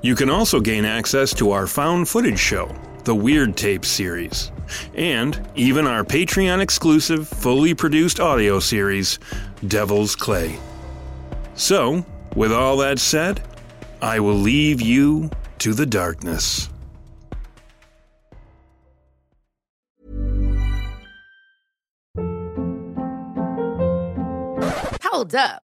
You can also gain access to our found footage show, the Weird Tape series, and even our Patreon exclusive, fully produced audio series, Devil's Clay. So, with all that said, I will leave you to the darkness. Hold up.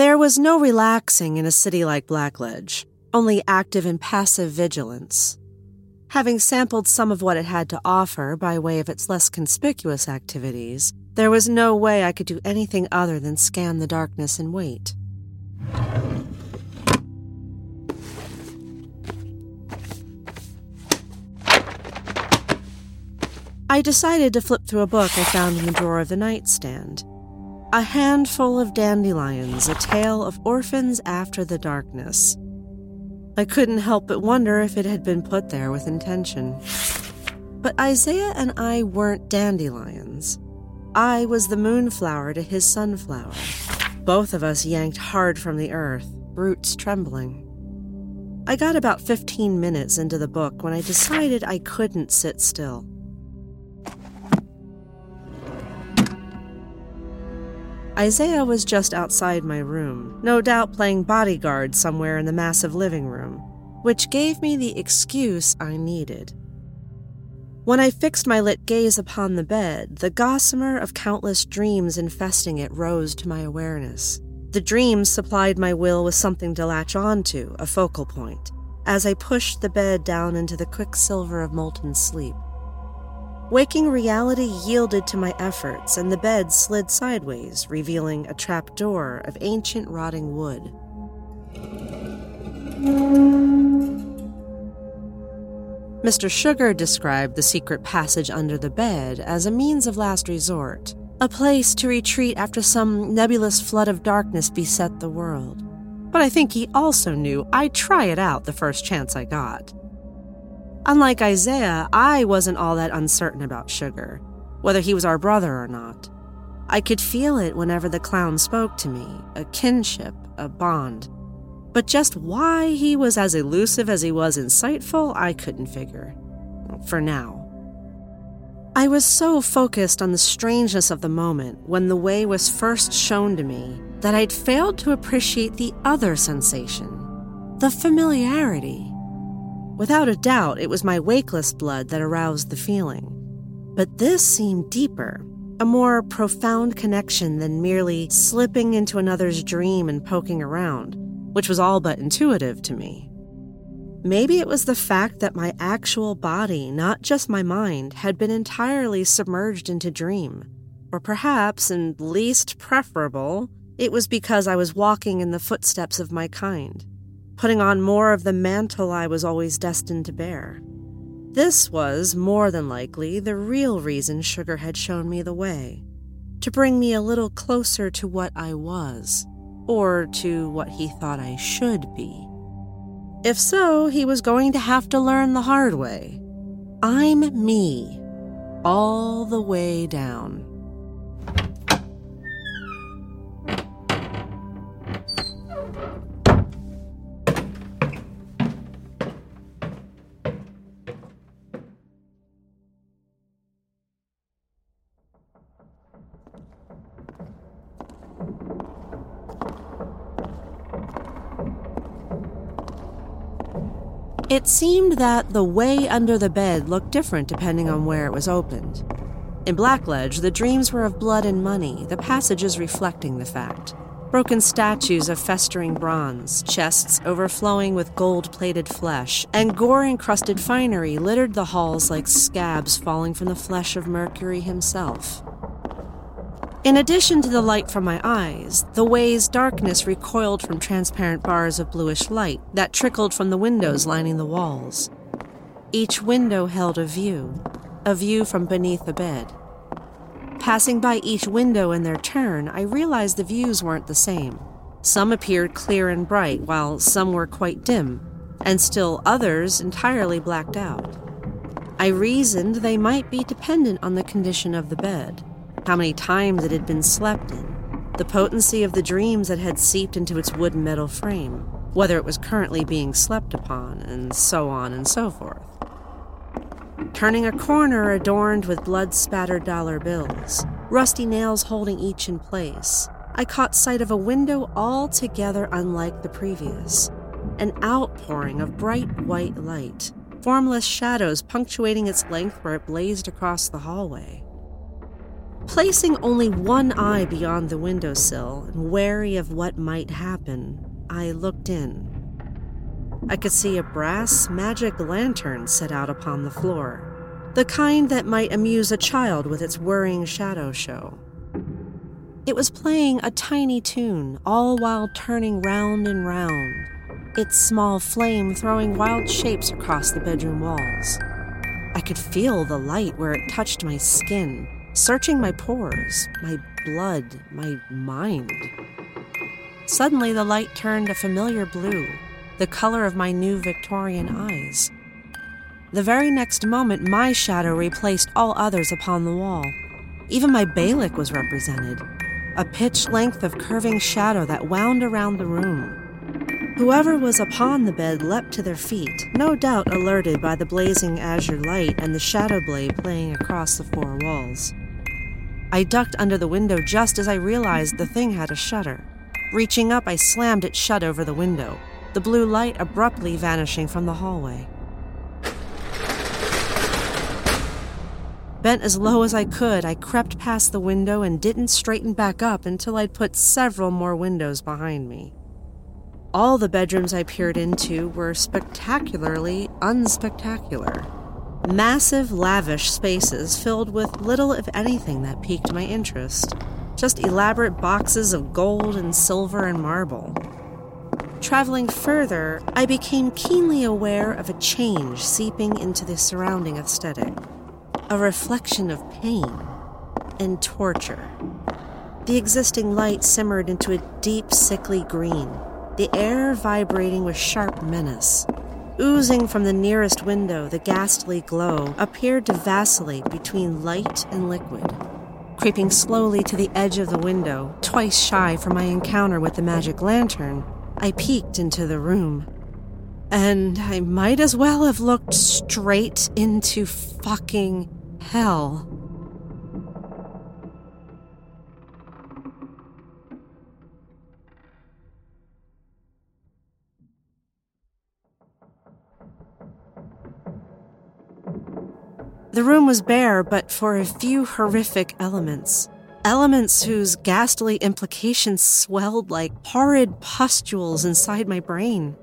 There was no relaxing in a city like Blackledge, only active and passive vigilance. Having sampled some of what it had to offer by way of its less conspicuous activities, there was no way I could do anything other than scan the darkness and wait. I decided to flip through a book I found in the drawer of the nightstand. A handful of dandelions, a tale of orphans after the darkness. I couldn't help but wonder if it had been put there with intention. But Isaiah and I weren't dandelions. I was the moonflower to his sunflower. Both of us yanked hard from the earth, roots trembling. I got about 15 minutes into the book when I decided I couldn't sit still. Isaiah was just outside my room, no doubt playing bodyguard somewhere in the massive living room, which gave me the excuse I needed. When I fixed my lit gaze upon the bed, the gossamer of countless dreams infesting it rose to my awareness. The dreams supplied my will with something to latch onto, a focal point, as I pushed the bed down into the quicksilver of molten sleep. Waking reality yielded to my efforts, and the bed slid sideways, revealing a trap door of ancient rotting wood. Mr. Sugar described the secret passage under the bed as a means of last resort, a place to retreat after some nebulous flood of darkness beset the world. But I think he also knew I'd try it out the first chance I got. Unlike Isaiah, I wasn't all that uncertain about Sugar, whether he was our brother or not. I could feel it whenever the clown spoke to me a kinship, a bond. But just why he was as elusive as he was insightful, I couldn't figure. For now. I was so focused on the strangeness of the moment when the way was first shown to me that I'd failed to appreciate the other sensation the familiarity. Without a doubt, it was my wakeless blood that aroused the feeling. But this seemed deeper, a more profound connection than merely slipping into another's dream and poking around, which was all but intuitive to me. Maybe it was the fact that my actual body, not just my mind, had been entirely submerged into dream. Or perhaps, and least preferable, it was because I was walking in the footsteps of my kind putting on more of the mantle I was always destined to bear. This was, more than likely, the real reason Sugar had shown me the way to bring me a little closer to what I was, or to what he thought I should be. If so, he was going to have to learn the hard way. I'm me, all the way down. Seemed that the way under the bed looked different depending on where it was opened. In Blackledge, the dreams were of blood and money, the passages reflecting the fact. Broken statues of festering bronze, chests overflowing with gold plated flesh, and gore encrusted finery littered the halls like scabs falling from the flesh of Mercury himself. In addition to the light from my eyes, the way's darkness recoiled from transparent bars of bluish light that trickled from the windows lining the walls. Each window held a view, a view from beneath the bed. Passing by each window in their turn, I realized the views weren't the same. Some appeared clear and bright, while some were quite dim, and still others entirely blacked out. I reasoned they might be dependent on the condition of the bed how many times it had been slept in, the potency of the dreams that had seeped into its wood metal frame, whether it was currently being slept upon, and so on and so forth. Turning a corner adorned with blood spattered dollar bills, rusty nails holding each in place, I caught sight of a window altogether unlike the previous, an outpouring of bright white light, formless shadows punctuating its length where it blazed across the hallway. Placing only one eye beyond the windowsill and wary of what might happen, I looked in. I could see a brass magic lantern set out upon the floor, the kind that might amuse a child with its whirring shadow show. It was playing a tiny tune, all while turning round and round, its small flame throwing wild shapes across the bedroom walls. I could feel the light where it touched my skin, searching my pores, my blood, my mind. Suddenly, the light turned a familiar blue, the color of my new Victorian eyes. The very next moment, my shadow replaced all others upon the wall. Even my Balik was represented, a pitch length of curving shadow that wound around the room. Whoever was upon the bed leapt to their feet, no doubt alerted by the blazing azure light and the shadow blade playing across the four walls. I ducked under the window just as I realized the thing had a shutter. Reaching up, I slammed it shut over the window, the blue light abruptly vanishing from the hallway. Bent as low as I could, I crept past the window and didn't straighten back up until I'd put several more windows behind me. All the bedrooms I peered into were spectacularly unspectacular. Massive, lavish spaces filled with little, if anything, that piqued my interest. Just elaborate boxes of gold and silver and marble. Traveling further, I became keenly aware of a change seeping into the surrounding aesthetic a reflection of pain and torture. The existing light simmered into a deep, sickly green, the air vibrating with sharp menace. Oozing from the nearest window, the ghastly glow appeared to vacillate between light and liquid. Creeping slowly to the edge of the window, twice shy from my encounter with the magic lantern, I peeked into the room. And I might as well have looked straight into fucking hell. The room was bare, but for a few horrific elements. Elements whose ghastly implications swelled like horrid pustules inside my brain.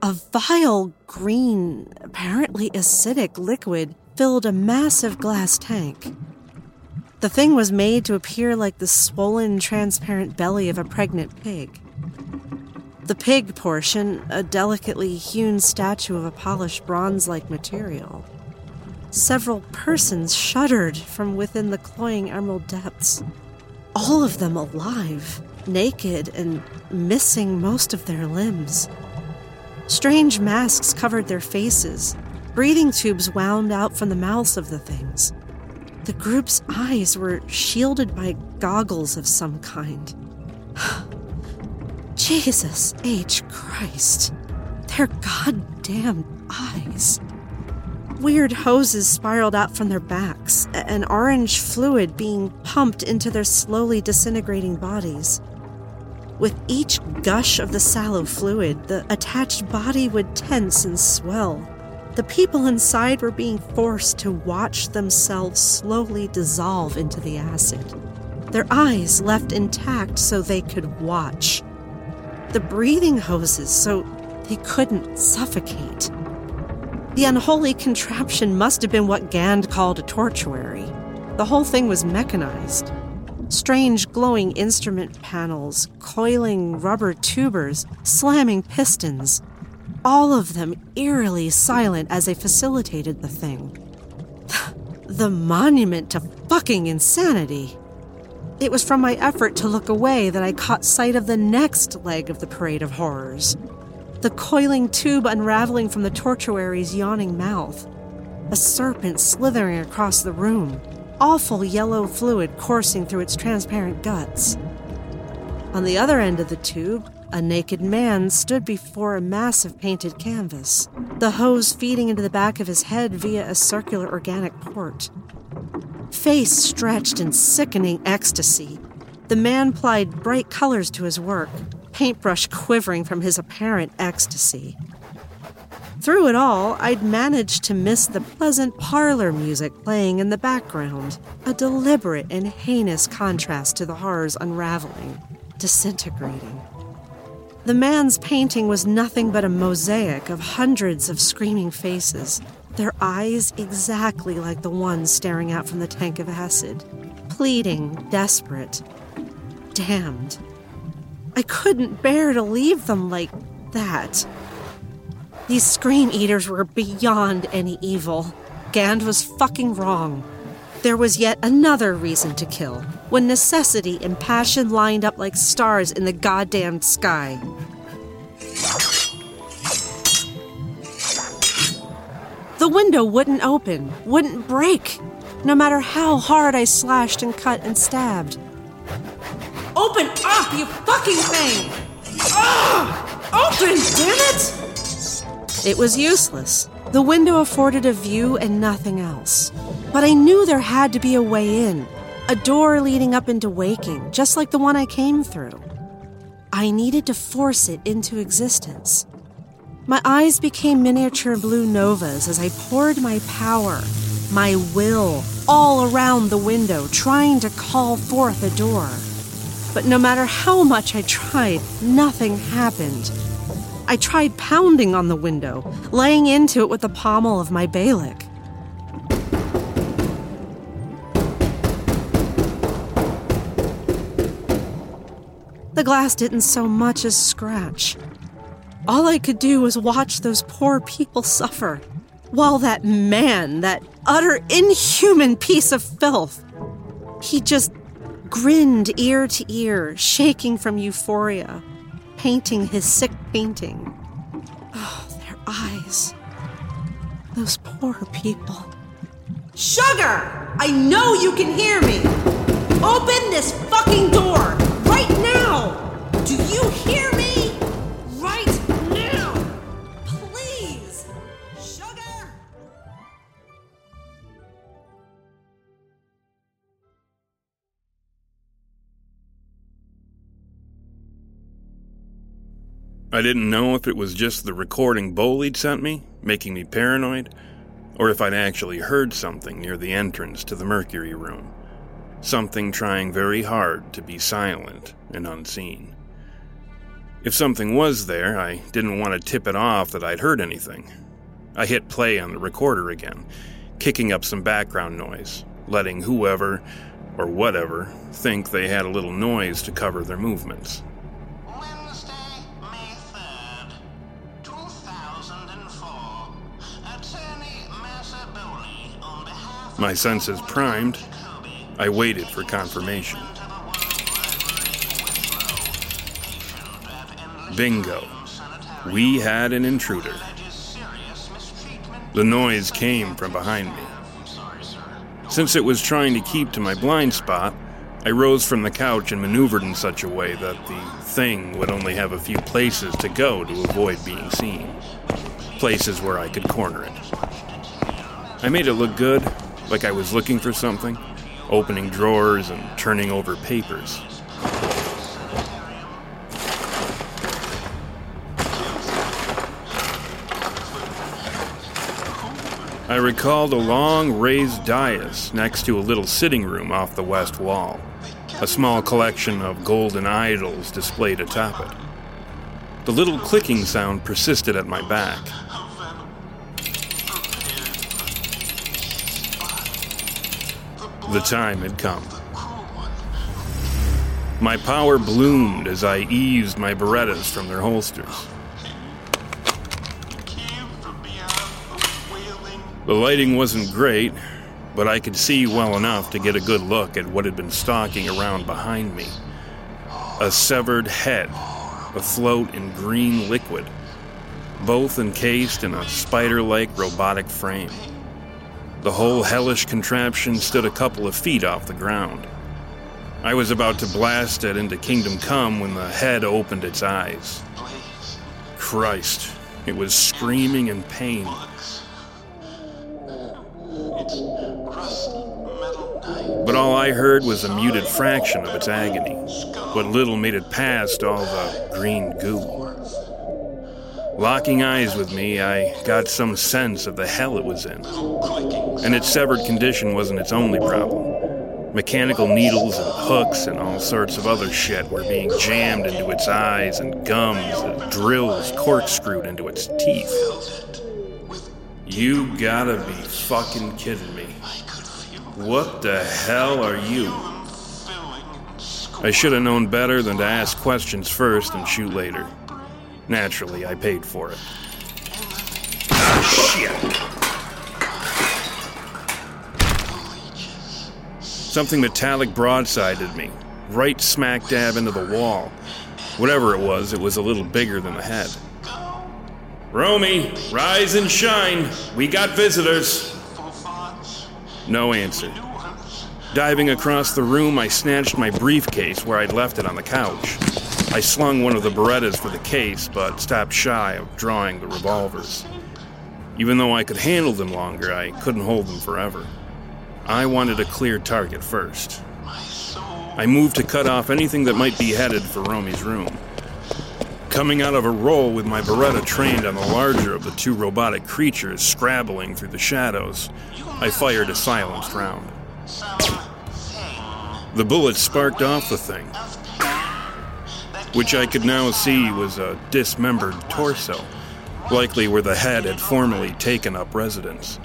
A vile, green, apparently acidic liquid filled a massive glass tank. The thing was made to appear like the swollen, transparent belly of a pregnant pig. The pig portion, a delicately hewn statue of a polished bronze like material. Several persons shuddered from within the cloying emerald depths. All of them alive, naked, and missing most of their limbs. Strange masks covered their faces. Breathing tubes wound out from the mouths of the things. The group's eyes were shielded by goggles of some kind. Jesus H. Christ. Their goddamn eyes. Weird hoses spiraled out from their backs, an orange fluid being pumped into their slowly disintegrating bodies. With each gush of the sallow fluid, the attached body would tense and swell. The people inside were being forced to watch themselves slowly dissolve into the acid. Their eyes left intact so they could watch. The breathing hoses so they couldn't suffocate. The unholy contraption must have been what Gand called a tortuary. The whole thing was mechanized. Strange glowing instrument panels, coiling rubber tubers, slamming pistons. All of them eerily silent as they facilitated the thing. the monument to fucking insanity. It was from my effort to look away that I caught sight of the next leg of the parade of horrors the coiling tube unraveling from the tortuary's yawning mouth, a serpent slithering across the room, awful yellow fluid coursing through its transparent guts. On the other end of the tube, a naked man stood before a massive painted canvas, the hose feeding into the back of his head via a circular organic port. Face stretched in sickening ecstasy, the man plied bright colors to his work, paintbrush quivering from his apparent ecstasy. Through it all, I'd managed to miss the pleasant parlor music playing in the background, a deliberate and heinous contrast to the horrors unraveling, disintegrating. The man's painting was nothing but a mosaic of hundreds of screaming faces, their eyes exactly like the ones staring out from the tank of acid, pleading, desperate, damned. I couldn't bear to leave them like that. These scream eaters were beyond any evil. Gand was fucking wrong. There was yet another reason to kill, when necessity and passion lined up like stars in the goddamned sky. The window wouldn't open, wouldn't break, no matter how hard I slashed and cut and stabbed. Open up, you fucking thing! Ah! Open, damn it! It was useless. The window afforded a view and nothing else. But I knew there had to be a way in, a door leading up into waking, just like the one I came through. I needed to force it into existence. My eyes became miniature blue novas as I poured my power, my will, all around the window, trying to call forth a door. But no matter how much I tried, nothing happened. I tried pounding on the window, laying into it with the pommel of my Balic. The glass didn't so much as scratch. All I could do was watch those poor people suffer, while that man, that utter inhuman piece of filth, he just grinned ear to ear, shaking from euphoria, painting his sick painting. Oh, their eyes. Those poor people. Sugar! I know you can hear me! Open this fucking door! Right now! Do you hear me? I didn't know if it was just the recording Boley'd sent me, making me paranoid, or if I'd actually heard something near the entrance to the Mercury room. Something trying very hard to be silent and unseen. If something was there, I didn't want to tip it off that I'd heard anything. I hit play on the recorder again, kicking up some background noise, letting whoever or whatever think they had a little noise to cover their movements. My senses primed, I waited for confirmation. Bingo. We had an intruder. The noise came from behind me. Since it was trying to keep to my blind spot, I rose from the couch and maneuvered in such a way that the thing would only have a few places to go to avoid being seen. Places where I could corner it. I made it look good, like I was looking for something, opening drawers and turning over papers. I recalled a long raised dais next to a little sitting room off the west wall, a small collection of golden idols displayed atop it. The little clicking sound persisted at my back. The time had come. My power bloomed as I eased my Berettas from their holsters. The lighting wasn't great, but I could see well enough to get a good look at what had been stalking around behind me. A severed head, afloat in green liquid, both encased in a spider like robotic frame. The whole hellish contraption stood a couple of feet off the ground. I was about to blast it into Kingdom Come when the head opened its eyes. Christ, it was screaming in pain. But all I heard was a muted fraction of its agony, what little made it past all the green goo. Locking eyes with me, I got some sense of the hell it was in. And its severed condition wasn't its only problem. Mechanical needles and hooks and all sorts of other shit were being jammed into its eyes and gums and drills corkscrewed into its teeth. You gotta be fucking kidding me. What the hell are you? I should have known better than to ask questions first and shoot later. Naturally, I paid for it. Shit! Something metallic broadsided me, right smack dab into the wall. Whatever it was, it was a little bigger than the head. Romy, rise and shine. We got visitors. No answer. Diving across the room, I snatched my briefcase where I'd left it on the couch. I slung one of the Berettas for the case, but stopped shy of drawing the revolvers. Even though I could handle them longer, I couldn't hold them forever. I wanted a clear target first. I moved to cut off anything that might be headed for Romy's room. Coming out of a roll with my Beretta trained on the larger of the two robotic creatures scrabbling through the shadows, I fired a silenced round. The bullet sparked off the thing, which I could now see was a dismembered torso, likely where the head had formerly taken up residence.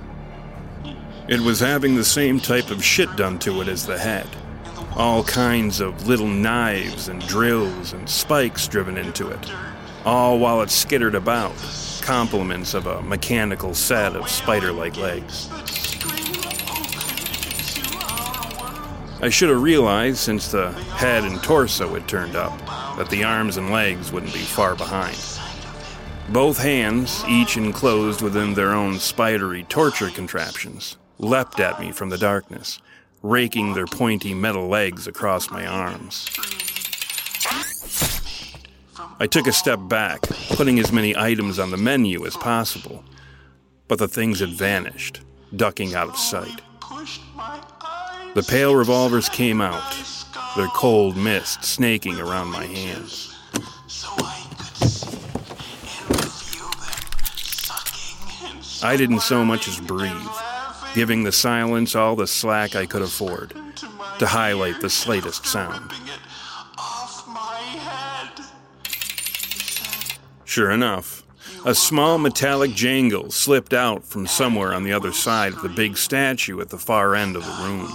It was having the same type of shit done to it as the head. All kinds of little knives and drills and spikes driven into it, all while it skittered about, complements of a mechanical set of spider like legs. I should have realized, since the head and torso had turned up, that the arms and legs wouldn't be far behind. Both hands, each enclosed within their own spidery torture contraptions, leapt at me from the darkness, raking their pointy metal legs across my arms. I took a step back, putting as many items on the menu as possible, but the things had vanished, ducking out of sight. The pale revolvers came out, their cold mist snaking around my hands. I didn't so much as breathe, giving the silence all the slack I could afford to highlight the slightest sound. Sure enough, a small metallic jangle slipped out from somewhere on the other side of the big statue at the far end of the room.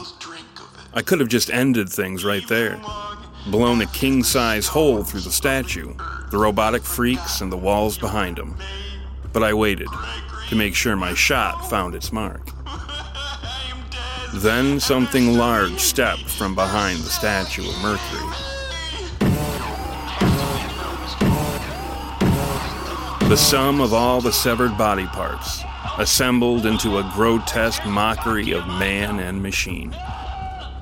I could have just ended things right there, blown a king size hole through the statue, the robotic freaks, and the walls behind them. But I waited to make sure my shot found its mark. Then something large stepped from behind the statue of Mercury. The sum of all the severed body parts, assembled into a grotesque mockery of man and machine.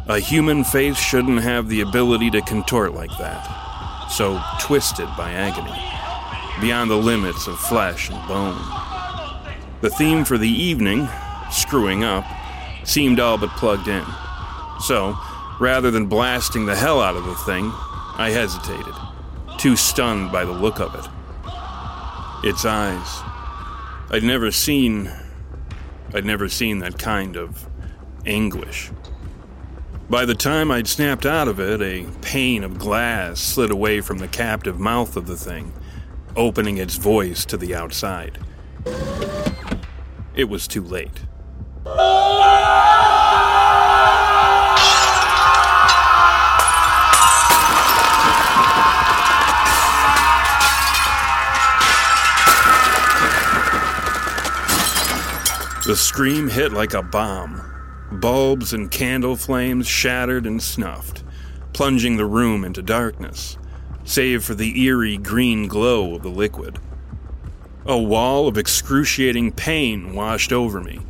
A human face shouldn't have the ability to contort like that, so twisted by agony, beyond the limits of flesh and bone. The theme for the evening, screwing up, seemed all but plugged in. So, rather than blasting the hell out of the thing, I hesitated, too stunned by the look of it. Its eyes. I'd never seen. I'd never seen that kind of anguish. By the time I'd snapped out of it, a pane of glass slid away from the captive mouth of the thing, opening its voice to the outside. It was too late. The scream hit like a bomb. Bulbs and candle flames shattered and snuffed, plunging the room into darkness, save for the eerie green glow of the liquid. A wall of excruciating pain washed over me,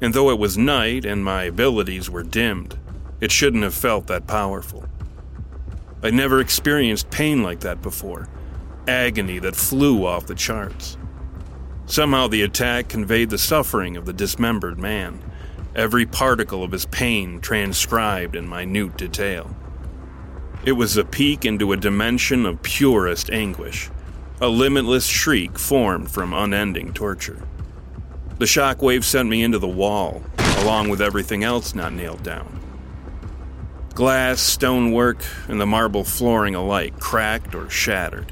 and though it was night and my abilities were dimmed, it shouldn't have felt that powerful. I'd never experienced pain like that before, agony that flew off the charts. Somehow the attack conveyed the suffering of the dismembered man, every particle of his pain transcribed in minute detail. It was a peek into a dimension of purest anguish, A limitless shriek formed from unending torture. The shockwave sent me into the wall, along with everything else not nailed down. Glass, stonework, and the marble flooring alike cracked or shattered.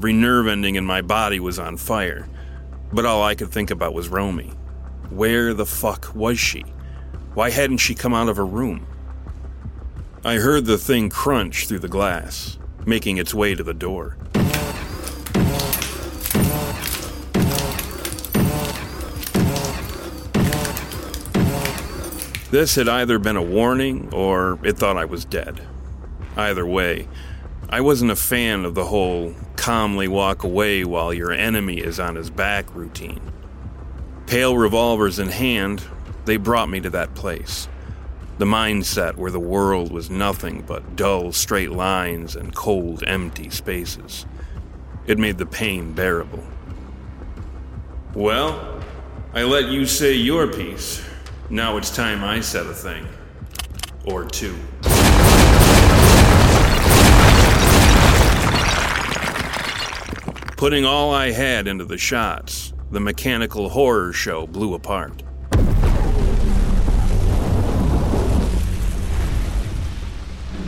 Every nerve ending in my body was on fire, but all I could think about was Romy. Where the fuck was she? Why hadn't she come out of her room? I heard the thing crunch through the glass, making its way to the door. This had either been a warning or it thought I was dead. Either way, I wasn't a fan of the whole calmly walk away while your enemy is on his back routine. Pale revolvers in hand, they brought me to that place. The mindset where the world was nothing but dull straight lines and cold empty spaces. It made the pain bearable. Well, I let you say your piece. Now it's time I said a thing. Or two. Putting all I had into the shots, the mechanical horror show blew apart.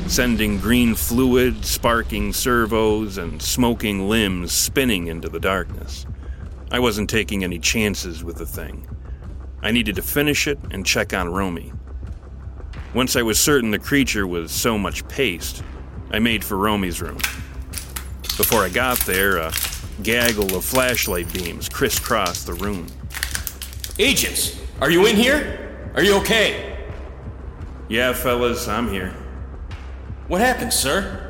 Sending green fluid, sparking servos, and smoking limbs spinning into the darkness. I wasn't taking any chances with the thing. I needed to finish it and check on Romy. Once I was certain the creature was so much paste, I made for Romy's room. Before I got there, a gaggle of flashlight beams crisscrossed the room. Agents, are you in here? Are you okay? Yeah, fellas, I'm here. What happened, sir?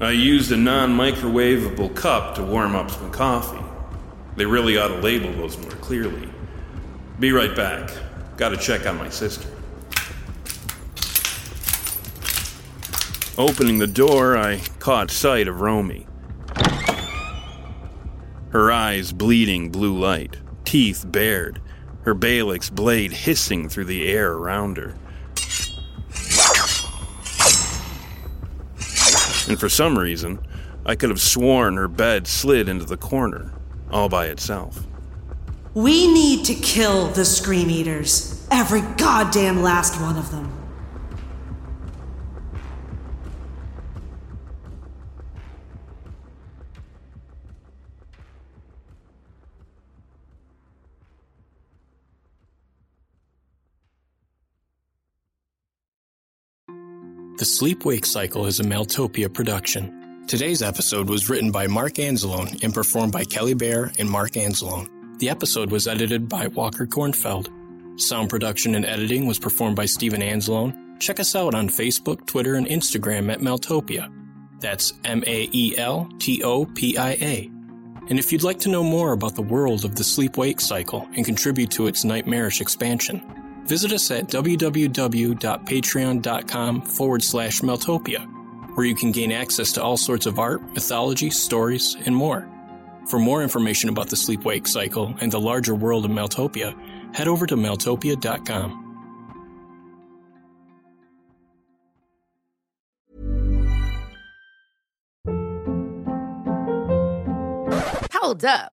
I used a non microwavable cup to warm up some coffee. They really ought to label those more clearly. Be right back. Gotta check on my sister. Opening the door, I caught sight of Romy. Her eyes bleeding blue light, teeth bared, her Balix blade hissing through the air around her. And for some reason, I could have sworn her bed slid into the corner, all by itself. We need to kill the Scream Eaters. Every goddamn last one of them. The Sleep Wake Cycle is a Maeltopia production. Today's episode was written by Mark Anzalone and performed by Kelly Bair and Mark Anzalone. The episode was edited by Walker Kornfeld. Sound production and editing was performed by Steven Anzalone. Check us out on Facebook, Twitter, and Instagram at Maeltopia. That's M A E L T O P I A. And if you'd like to know more about the world of the sleep wake cycle and contribute to its nightmarish expansion, visit us at www.patreon.com forward slash Maeltopia, where you can gain access to all sorts of art, mythology, stories, and more. For more information about the sleep wake cycle and the larger world of Maeltopia, head over to maeltopia.com. Hold up.